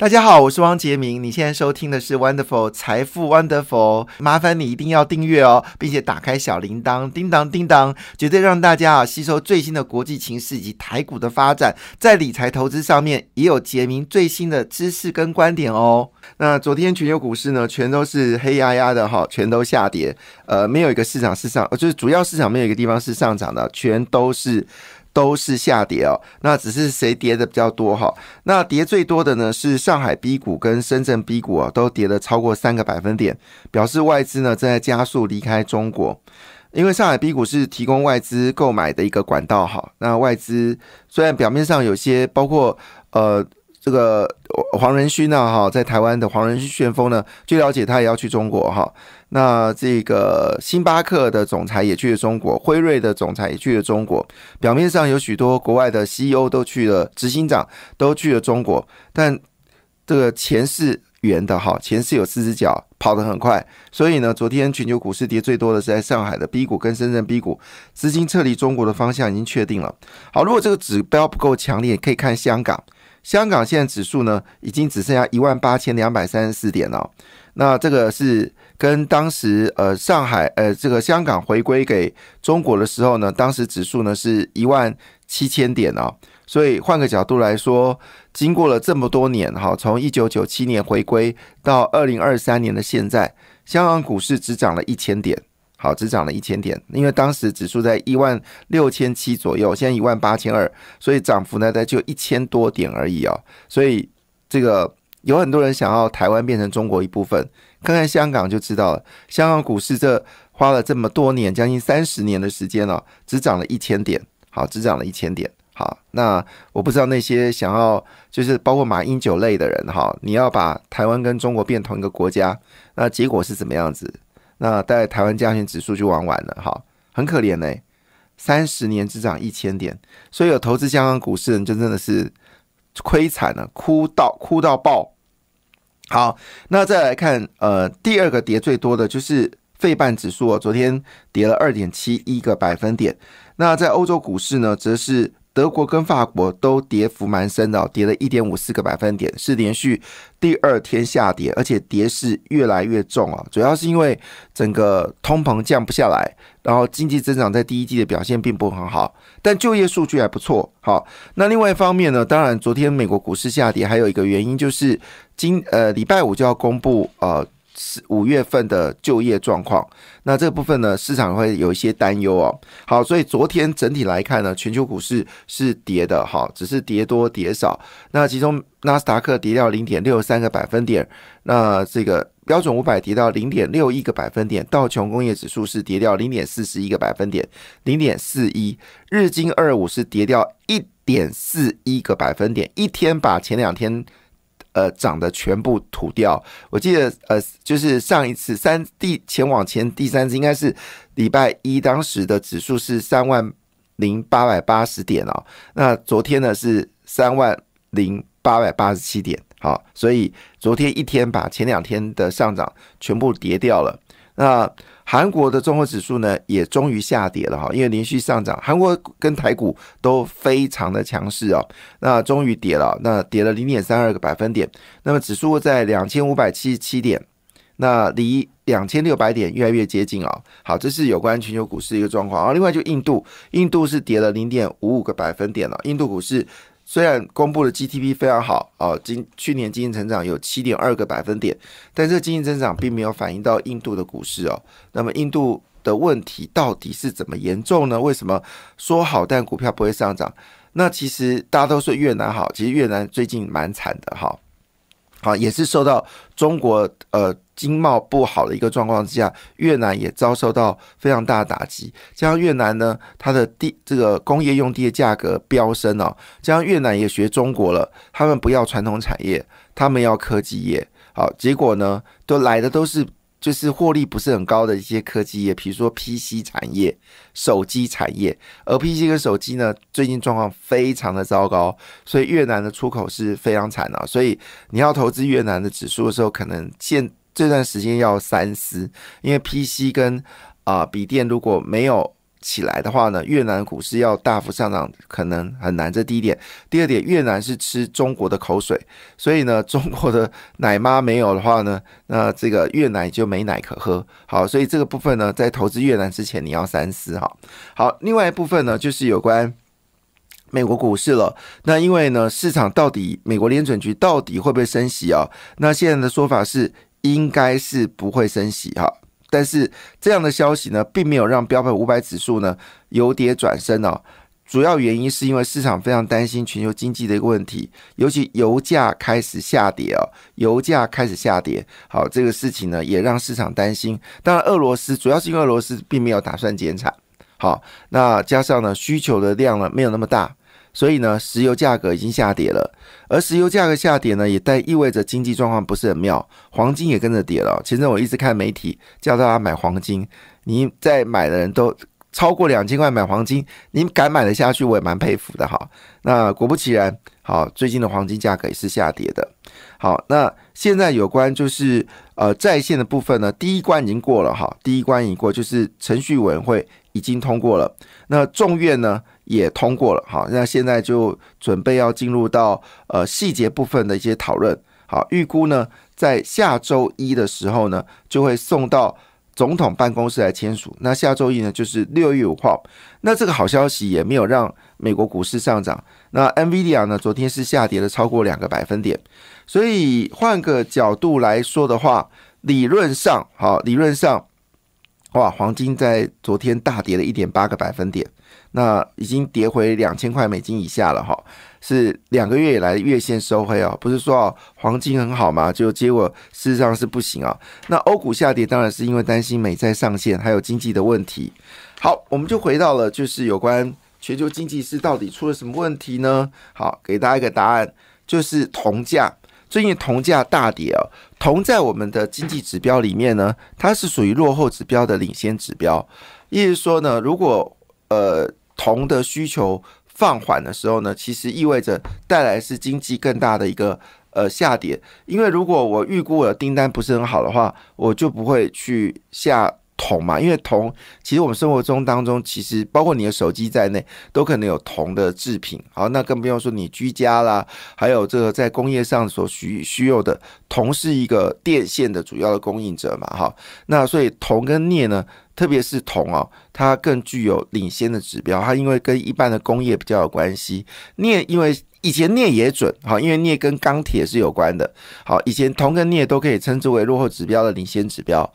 大家好，我是汪杰明。你现在收听的是 Wonderful 财富 Wonderful，麻烦你一定要订阅哦，并且打开小铃铛，叮当叮当，绝对让大家啊吸收最新的国际情势以及台股的发展，在理财投资上面也有杰明最新的知识跟观点哦。那昨天全球股市呢，全都是黑压压的哈，全都下跌，呃，没有一个市场是上，就是主要市场没有一个地方是上涨的，全都是。都是下跌哦，那只是谁跌的比较多哈？那跌最多的呢是上海 B 股跟深圳 B 股啊，都跌了超过三个百分点，表示外资呢正在加速离开中国。因为上海 B 股是提供外资购买的一个管道哈。那外资虽然表面上有些包括呃。这个黄仁勋呢，哈，在台湾的黄仁勋旋风呢，据了解他也要去中国哈。那这个星巴克的总裁也去了中国，辉瑞的总裁也去了中国。表面上有许多国外的 CEO 都去了，执行长都去了中国，但这个钱是圆的哈，钱是有四只脚，跑得很快。所以呢，昨天全球股市跌最多的是在上海的 B 股跟深圳 B 股，资金撤离中国的方向已经确定了。好，如果这个指标不够强烈，可以看香港。香港现在指数呢，已经只剩下一万八千两百三十四点了。那这个是跟当时呃上海呃这个香港回归给中国的时候呢，当时指数呢是一万七千点啊。所以换个角度来说，经过了这么多年哈，从一九九七年回归到二零二三年的现在，香港股市只涨了一千点。好，只涨了一千点，因为当时指数在一万六千七左右，现在一万八千二，所以涨幅呢，在就一千多点而已哦。所以这个有很多人想要台湾变成中国一部分，看看香港就知道了。香港股市这花了这么多年，将近三十年的时间了，只涨了一千点。好，只涨了一千点。好，那我不知道那些想要就是包括马英九类的人哈，你要把台湾跟中国变同一个国家，那结果是怎么样子？那带台湾加权指数就玩完了，哈，很可怜呢，三十年只涨一千点，所以有投资香港股市人就真的是亏惨了，哭到哭到爆。好，那再来看，呃，第二个跌最多的就是费半指数，昨天跌了二点七一个百分点。那在欧洲股市呢，则是。德国跟法国都跌幅蛮深的，跌了一点五四个百分点，是连续第二天下跌，而且跌势越来越重啊！主要是因为整个通膨降不下来，然后经济增长在第一季的表现并不很好，但就业数据还不错。好，那另外一方面呢，当然昨天美国股市下跌，还有一个原因就是今呃礼拜五就要公布呃。五月份的就业状况，那这部分呢，市场会有一些担忧哦。好，所以昨天整体来看呢，全球股市是跌的，哈，只是跌多跌少。那其中纳斯达克跌掉零点六三个百分点，那这个标准五百跌到零点六一个百分点，道琼工业指数是跌掉零点四十一个百分点，零点四一，日经二五是跌掉一点四一个百分点，一天把前两天。呃，涨的全部吐掉。我记得，呃，就是上一次三第前往前第三次，应该是礼拜一，当时的指数是三万零八百八十点哦。那昨天呢是三万零八百八十七点，好，所以昨天一天把前两天的上涨全部跌掉了。那韩国的综合指数呢，也终于下跌了哈，因为连续上涨，韩国跟台股都非常的强势哦。那终于跌了，那跌了零点三二个百分点。那么指数在两千五百七十七点，那离两千六百点越来越接近啊。好，这是有关全球股市一个状况啊。另外就印度，印度是跌了零点五五个百分点了，印度股市。虽然公布的 GTP 非常好啊，今去年经济成长有七点二个百分点，但这个经济增长并没有反映到印度的股市哦。那么印度的问题到底是怎么严重呢？为什么说好但股票不会上涨？那其实大家都说越南好，其实越南最近蛮惨的哈。好，也是受到中国呃经贸不好的一个状况之下，越南也遭受到非常大的打击。加上越南呢，它的地这个工业用地的价格飙升哦，加上越南也学中国了，他们不要传统产业，他们要科技业。好，结果呢，都来的都是。就是获利不是很高的一些科技业，比如说 PC 产业、手机产业，而 PC 跟手机呢，最近状况非常的糟糕，所以越南的出口是非常惨的。所以你要投资越南的指数的时候，可能现这段时间要三思，因为 PC 跟啊笔电如果没有起来的话呢，越南股市要大幅上涨可能很难。这第一点，第二点，越南是吃中国的口水，所以呢，中国的奶妈没有的话呢，那这个越南就没奶可喝。好，所以这个部分呢，在投资越南之前，你要三思哈。好，另外一部分呢，就是有关美国股市了。那因为呢，市场到底美国联准局到底会不会升息啊？那现在的说法是，应该是不会升息哈。但是这样的消息呢，并没有让标普五百指数呢由跌转升哦。主要原因是因为市场非常担心全球经济的一个问题，尤其油价开始下跌哦，油价开始下跌。好，这个事情呢也让市场担心。当然，俄罗斯主要是因为俄罗斯并没有打算减产。好，那加上呢需求的量呢没有那么大。所以呢，石油价格已经下跌了，而石油价格下跌呢，也带意味着经济状况不是很妙，黄金也跟着跌了。前阵我一直看媒体叫大家买黄金，你在买的人都超过两千块买黄金，你敢买得下去，我也蛮佩服的哈。那果不其然，好，最近的黄金价格也是下跌的。好，那现在有关就是呃在线的部分呢，第一关已经过了哈，第一关已过，就是程序委员会已经通过了，那众院呢？也通过了，好，那现在就准备要进入到呃细节部分的一些讨论，好，预估呢在下周一的时候呢就会送到总统办公室来签署，那下周一呢就是六月五号，那这个好消息也没有让美国股市上涨，那 NVIDIA 呢昨天是下跌了超过两个百分点，所以换个角度来说的话，理论上，好，理论上，哇，黄金在昨天大跌了一点八个百分点。那已经跌回两千块美金以下了哈，是两个月以来月线收黑啊，不是说黄金很好嘛，就结果事实上是不行啊。那欧股下跌当然是因为担心美债上限还有经济的问题。好，我们就回到了就是有关全球经济是到底出了什么问题呢？好，给大家一个答案，就是铜价最近铜价大跌啊。铜在我们的经济指标里面呢，它是属于落后指标的领先指标，意思说呢，如果呃铜的需求放缓的时候呢，其实意味着带来是经济更大的一个呃下跌。因为如果我预估我的订单不是很好的话，我就不会去下。铜嘛，因为铜其实我们生活中当中，其实包括你的手机在内，都可能有铜的制品。好，那更不用说你居家啦，还有这个在工业上所需需要的铜是一个电线的主要的供应者嘛。哈，那所以铜跟镍呢，特别是铜哦，它更具有领先的指标。它因为跟一般的工业比较有关系。镍因为以前镍也准，好，因为镍跟钢铁是有关的。好，以前铜跟镍都可以称之为落后指标的领先指标。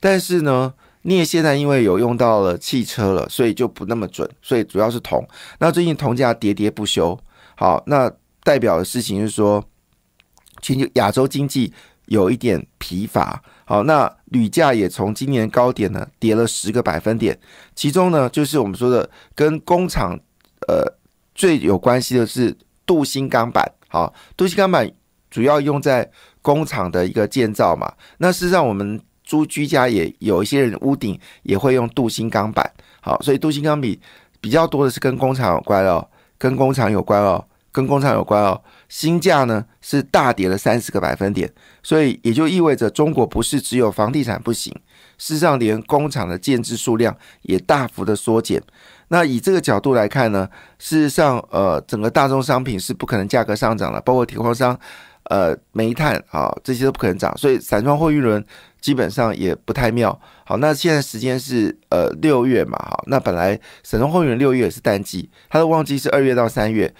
但是呢，镍现在因为有用到了汽车了，所以就不那么准。所以主要是铜。那最近铜价喋喋不休。好，那代表的事情是说，全球亚洲经济有一点疲乏。好，那铝价也从今年高点呢跌了十个百分点。其中呢，就是我们说的跟工厂呃最有关系的是镀锌钢板。好，镀锌钢板主要用在工厂的一个建造嘛。那事实上我们租居家也有一些人屋顶也会用镀锌钢板，好，所以镀锌钢比比较多的是跟工厂有关哦，跟工厂有关哦，跟工厂有关哦。新价呢是大跌了三十个百分点，所以也就意味着中国不是只有房地产不行，事实上连工厂的建制数量也大幅的缩减。那以这个角度来看呢，事实上呃整个大宗商品是不可能价格上涨了，包括铁矿商、呃煤炭啊这些都不可能涨，所以散装货运轮。基本上也不太妙。好，那现在时间是呃六月嘛，好，那本来散装货运轮六月也是淡季，它的旺季是二月到三月，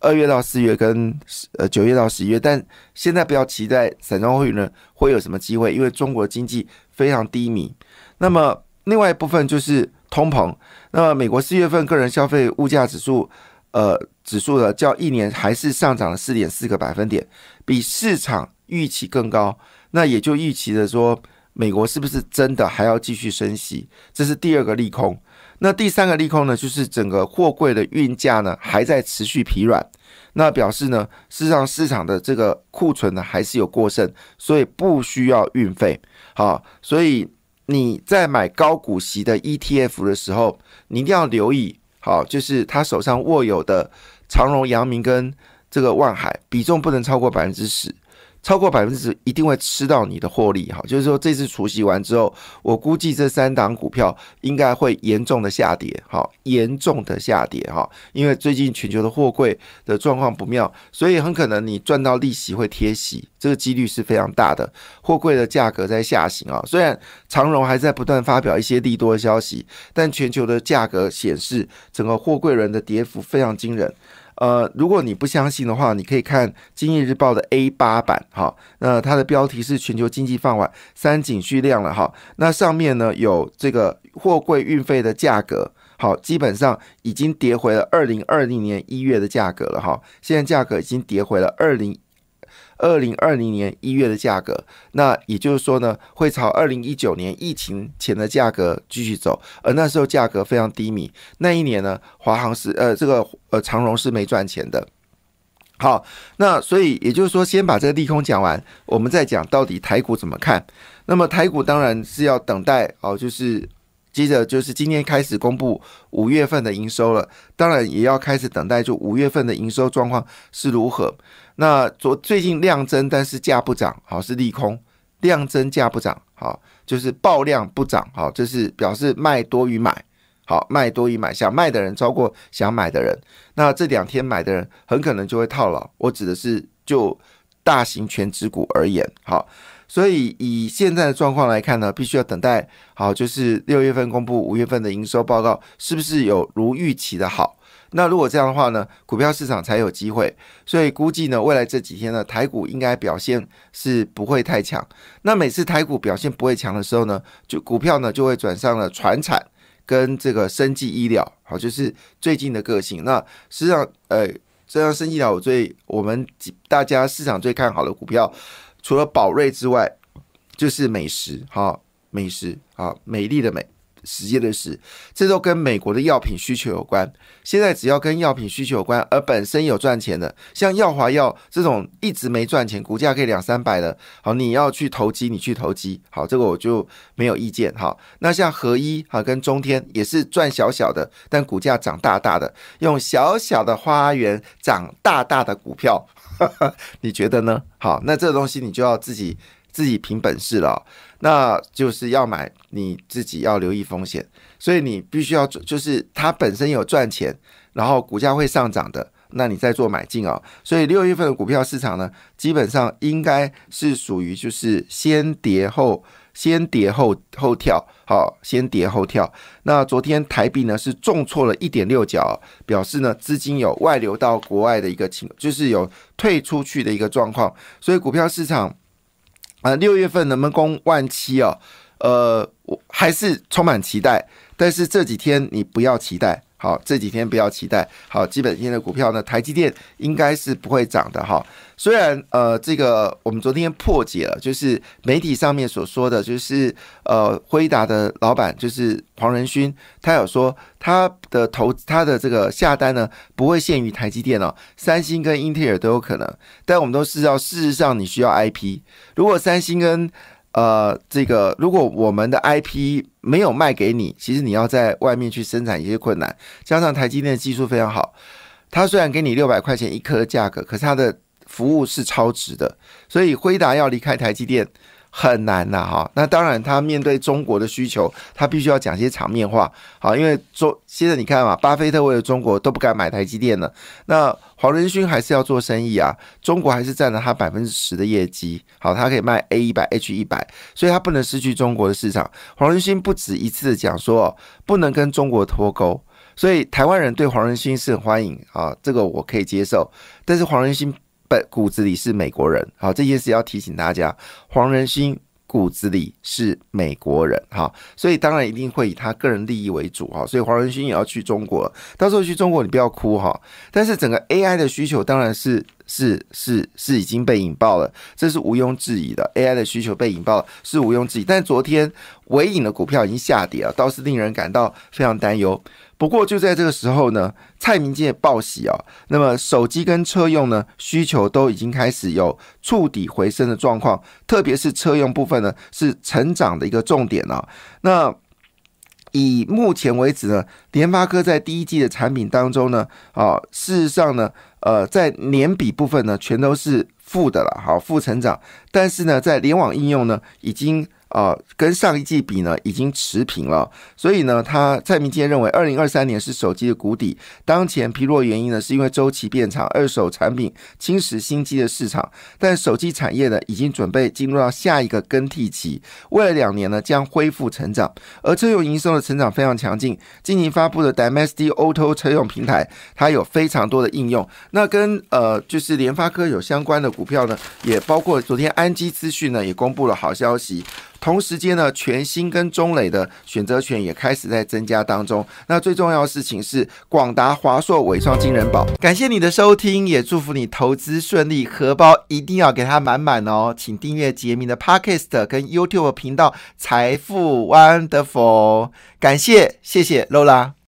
二月到四月跟呃九月到十一月，但现在不要期待散装货运轮会有什么机会，因为中国经济非常低迷。那么另外一部分就是通膨，那么美国四月份个人消费物价指数呃指数呢，较一年还是上涨了四点四个百分点，比市场预期更高。那也就预期的说，美国是不是真的还要继续升息？这是第二个利空。那第三个利空呢，就是整个货柜的运价呢还在持续疲软。那表示呢，事实上市场的这个库存呢还是有过剩，所以不需要运费。好，所以你在买高股息的 ETF 的时候，你一定要留意。好，就是他手上握有的长荣、阳明跟这个万海比重不能超过百分之十。超过百分之十一定会吃到你的获利哈。就是说这次除息完之后，我估计这三档股票应该会严重的下跌，哈，严重的下跌哈。因为最近全球的货柜的状况不妙，所以很可能你赚到利息会贴息，这个几率是非常大的。货柜的价格在下行啊，虽然长荣还在不断发表一些利多的消息，但全球的价格显示整个货柜人的跌幅非常惊人。呃，如果你不相信的话，你可以看《经济日报》的 A 八版，哈，那它的标题是“全球经济放缓，三井续量了”，哈，那上面呢有这个货柜运费的价格，好，基本上已经跌回了二零二零年一月的价格了，哈，现在价格已经跌回了二零。二零二零年一月的价格，那也就是说呢，会朝二零一九年疫情前的价格继续走，而那时候价格非常低迷。那一年呢，华航是呃这个呃长荣是没赚钱的。好，那所以也就是说，先把这个利空讲完，我们再讲到底台股怎么看。那么台股当然是要等待哦，就是接着就是今天开始公布五月份的营收了，当然也要开始等待，就五月份的营收状况是如何。那昨最近量增，但是价不涨，好是利空。量增价不涨，好就是爆量不涨，好就是表示卖多于买，好卖多于买，想卖的人超过想买的人，那这两天买的人很可能就会套牢。我指的是就大型全指股而言，好，所以以现在的状况来看呢，必须要等待，好就是六月份公布五月份的营收报告，是不是有如预期的好？那如果这样的话呢，股票市场才有机会，所以估计呢，未来这几天呢，台股应该表现是不会太强。那每次台股表现不会强的时候呢，就股票呢就会转上了船产跟这个生技医疗，好，就是最近的个性。那实际上，呃，这样生技医疗最我们大家市场最看好的股票，除了宝瑞之外，就是美食，哈，美食，啊，美丽的美。实际的事，这都跟美国的药品需求有关。现在只要跟药品需求有关，而本身有赚钱的，像药华药这种一直没赚钱，股价可以两三百的，好，你要去投机，你去投机，好，这个我就没有意见哈。那像合一哈跟中天也是赚小小的，但股价涨大大的，用小小的花园涨大大的股票，你觉得呢？好，那这个东西你就要自己自己凭本事了。那就是要买，你自己要留意风险，所以你必须要就是它本身有赚钱，然后股价会上涨的，那你再做买进哦。所以六月份的股票市场呢，基本上应该是属于就是先跌后先跌后后跳，好，先跌后跳。那昨天台币呢是重挫了一点六角，表示呢资金有外流到国外的一个情，就是有退出去的一个状况，所以股票市场。啊，六月份能不能攻万七哦？呃，我还是充满期待，但是这几天你不要期待，好，这几天不要期待，好，基本面的股票呢，台积电应该是不会涨的哈。虽然呃，这个我们昨天破解了，就是媒体上面所说的，就是呃，辉达的老板就是黄仁勋，他有说他的投他的这个下单呢，不会限于台积电哦，三星跟英特尔都有可能，但我们都知道，事实上你需要 IP。如果三星跟呃这个，如果我们的 IP 没有卖给你，其实你要在外面去生产一些困难。加上台积电的技术非常好，它虽然给你六百块钱一颗的价格，可是它的服务是超值的。所以辉达要离开台积电。很难呐，哈，那当然，他面对中国的需求，他必须要讲些场面话，好，因为中现在你看嘛，巴菲特为了中国都不敢买台积电了，那黄仁勋还是要做生意啊，中国还是占了他百分之十的业绩，好，他可以卖 A 一百 H 一百，所以他不能失去中国的市场。黄仁勋不止一次的讲说，不能跟中国脱钩，所以台湾人对黄仁勋是很欢迎啊，这个我可以接受，但是黄仁勋。骨子里是美国人，好，这件事要提醒大家，黄仁勋骨子里是美国人，哈，所以当然一定会以他个人利益为主，哈，所以黄仁勋也要去中国，到时候去中国你不要哭，哈，但是整个 AI 的需求当然是是是是已经被引爆了，这是毋庸置疑的，AI 的需求被引爆是毋庸置疑，但昨天尾影的股票已经下跌了，倒是令人感到非常担忧。不过就在这个时候呢，蔡明介报喜啊，那么手机跟车用呢需求都已经开始有触底回升的状况，特别是车用部分呢是成长的一个重点啊。那以目前为止呢，联发科在第一季的产品当中呢，啊，事实上呢，呃，在年比部分呢，全都是负的了，好，负成长。但是呢，在联网应用呢，已经。啊，跟上一季比呢，已经持平了。所以呢，他蔡明坚认为，二零二三年是手机的谷底。当前疲弱原因呢，是因为周期变长，二手产品侵蚀新机的市场。但手机产业呢，已经准备进入到下一个更替期，未来两年呢，将恢复成长。而车用营收的成长非常强劲。今年发布的 Dimensity Auto 车用平台，它有非常多的应用。那跟呃，就是联发科有相关的股票呢，也包括昨天安基资讯呢，也公布了好消息。同时间呢，全新跟中磊的选择权也开始在增加当中。那最重要的事情是，广达、华硕、伟创、金人宝。感谢你的收听，也祝福你投资顺利，荷包一定要给它满满哦。请订阅杰明的 Podcast 跟 YouTube 频道财富 Wonderful。感谢，谢谢 Lola。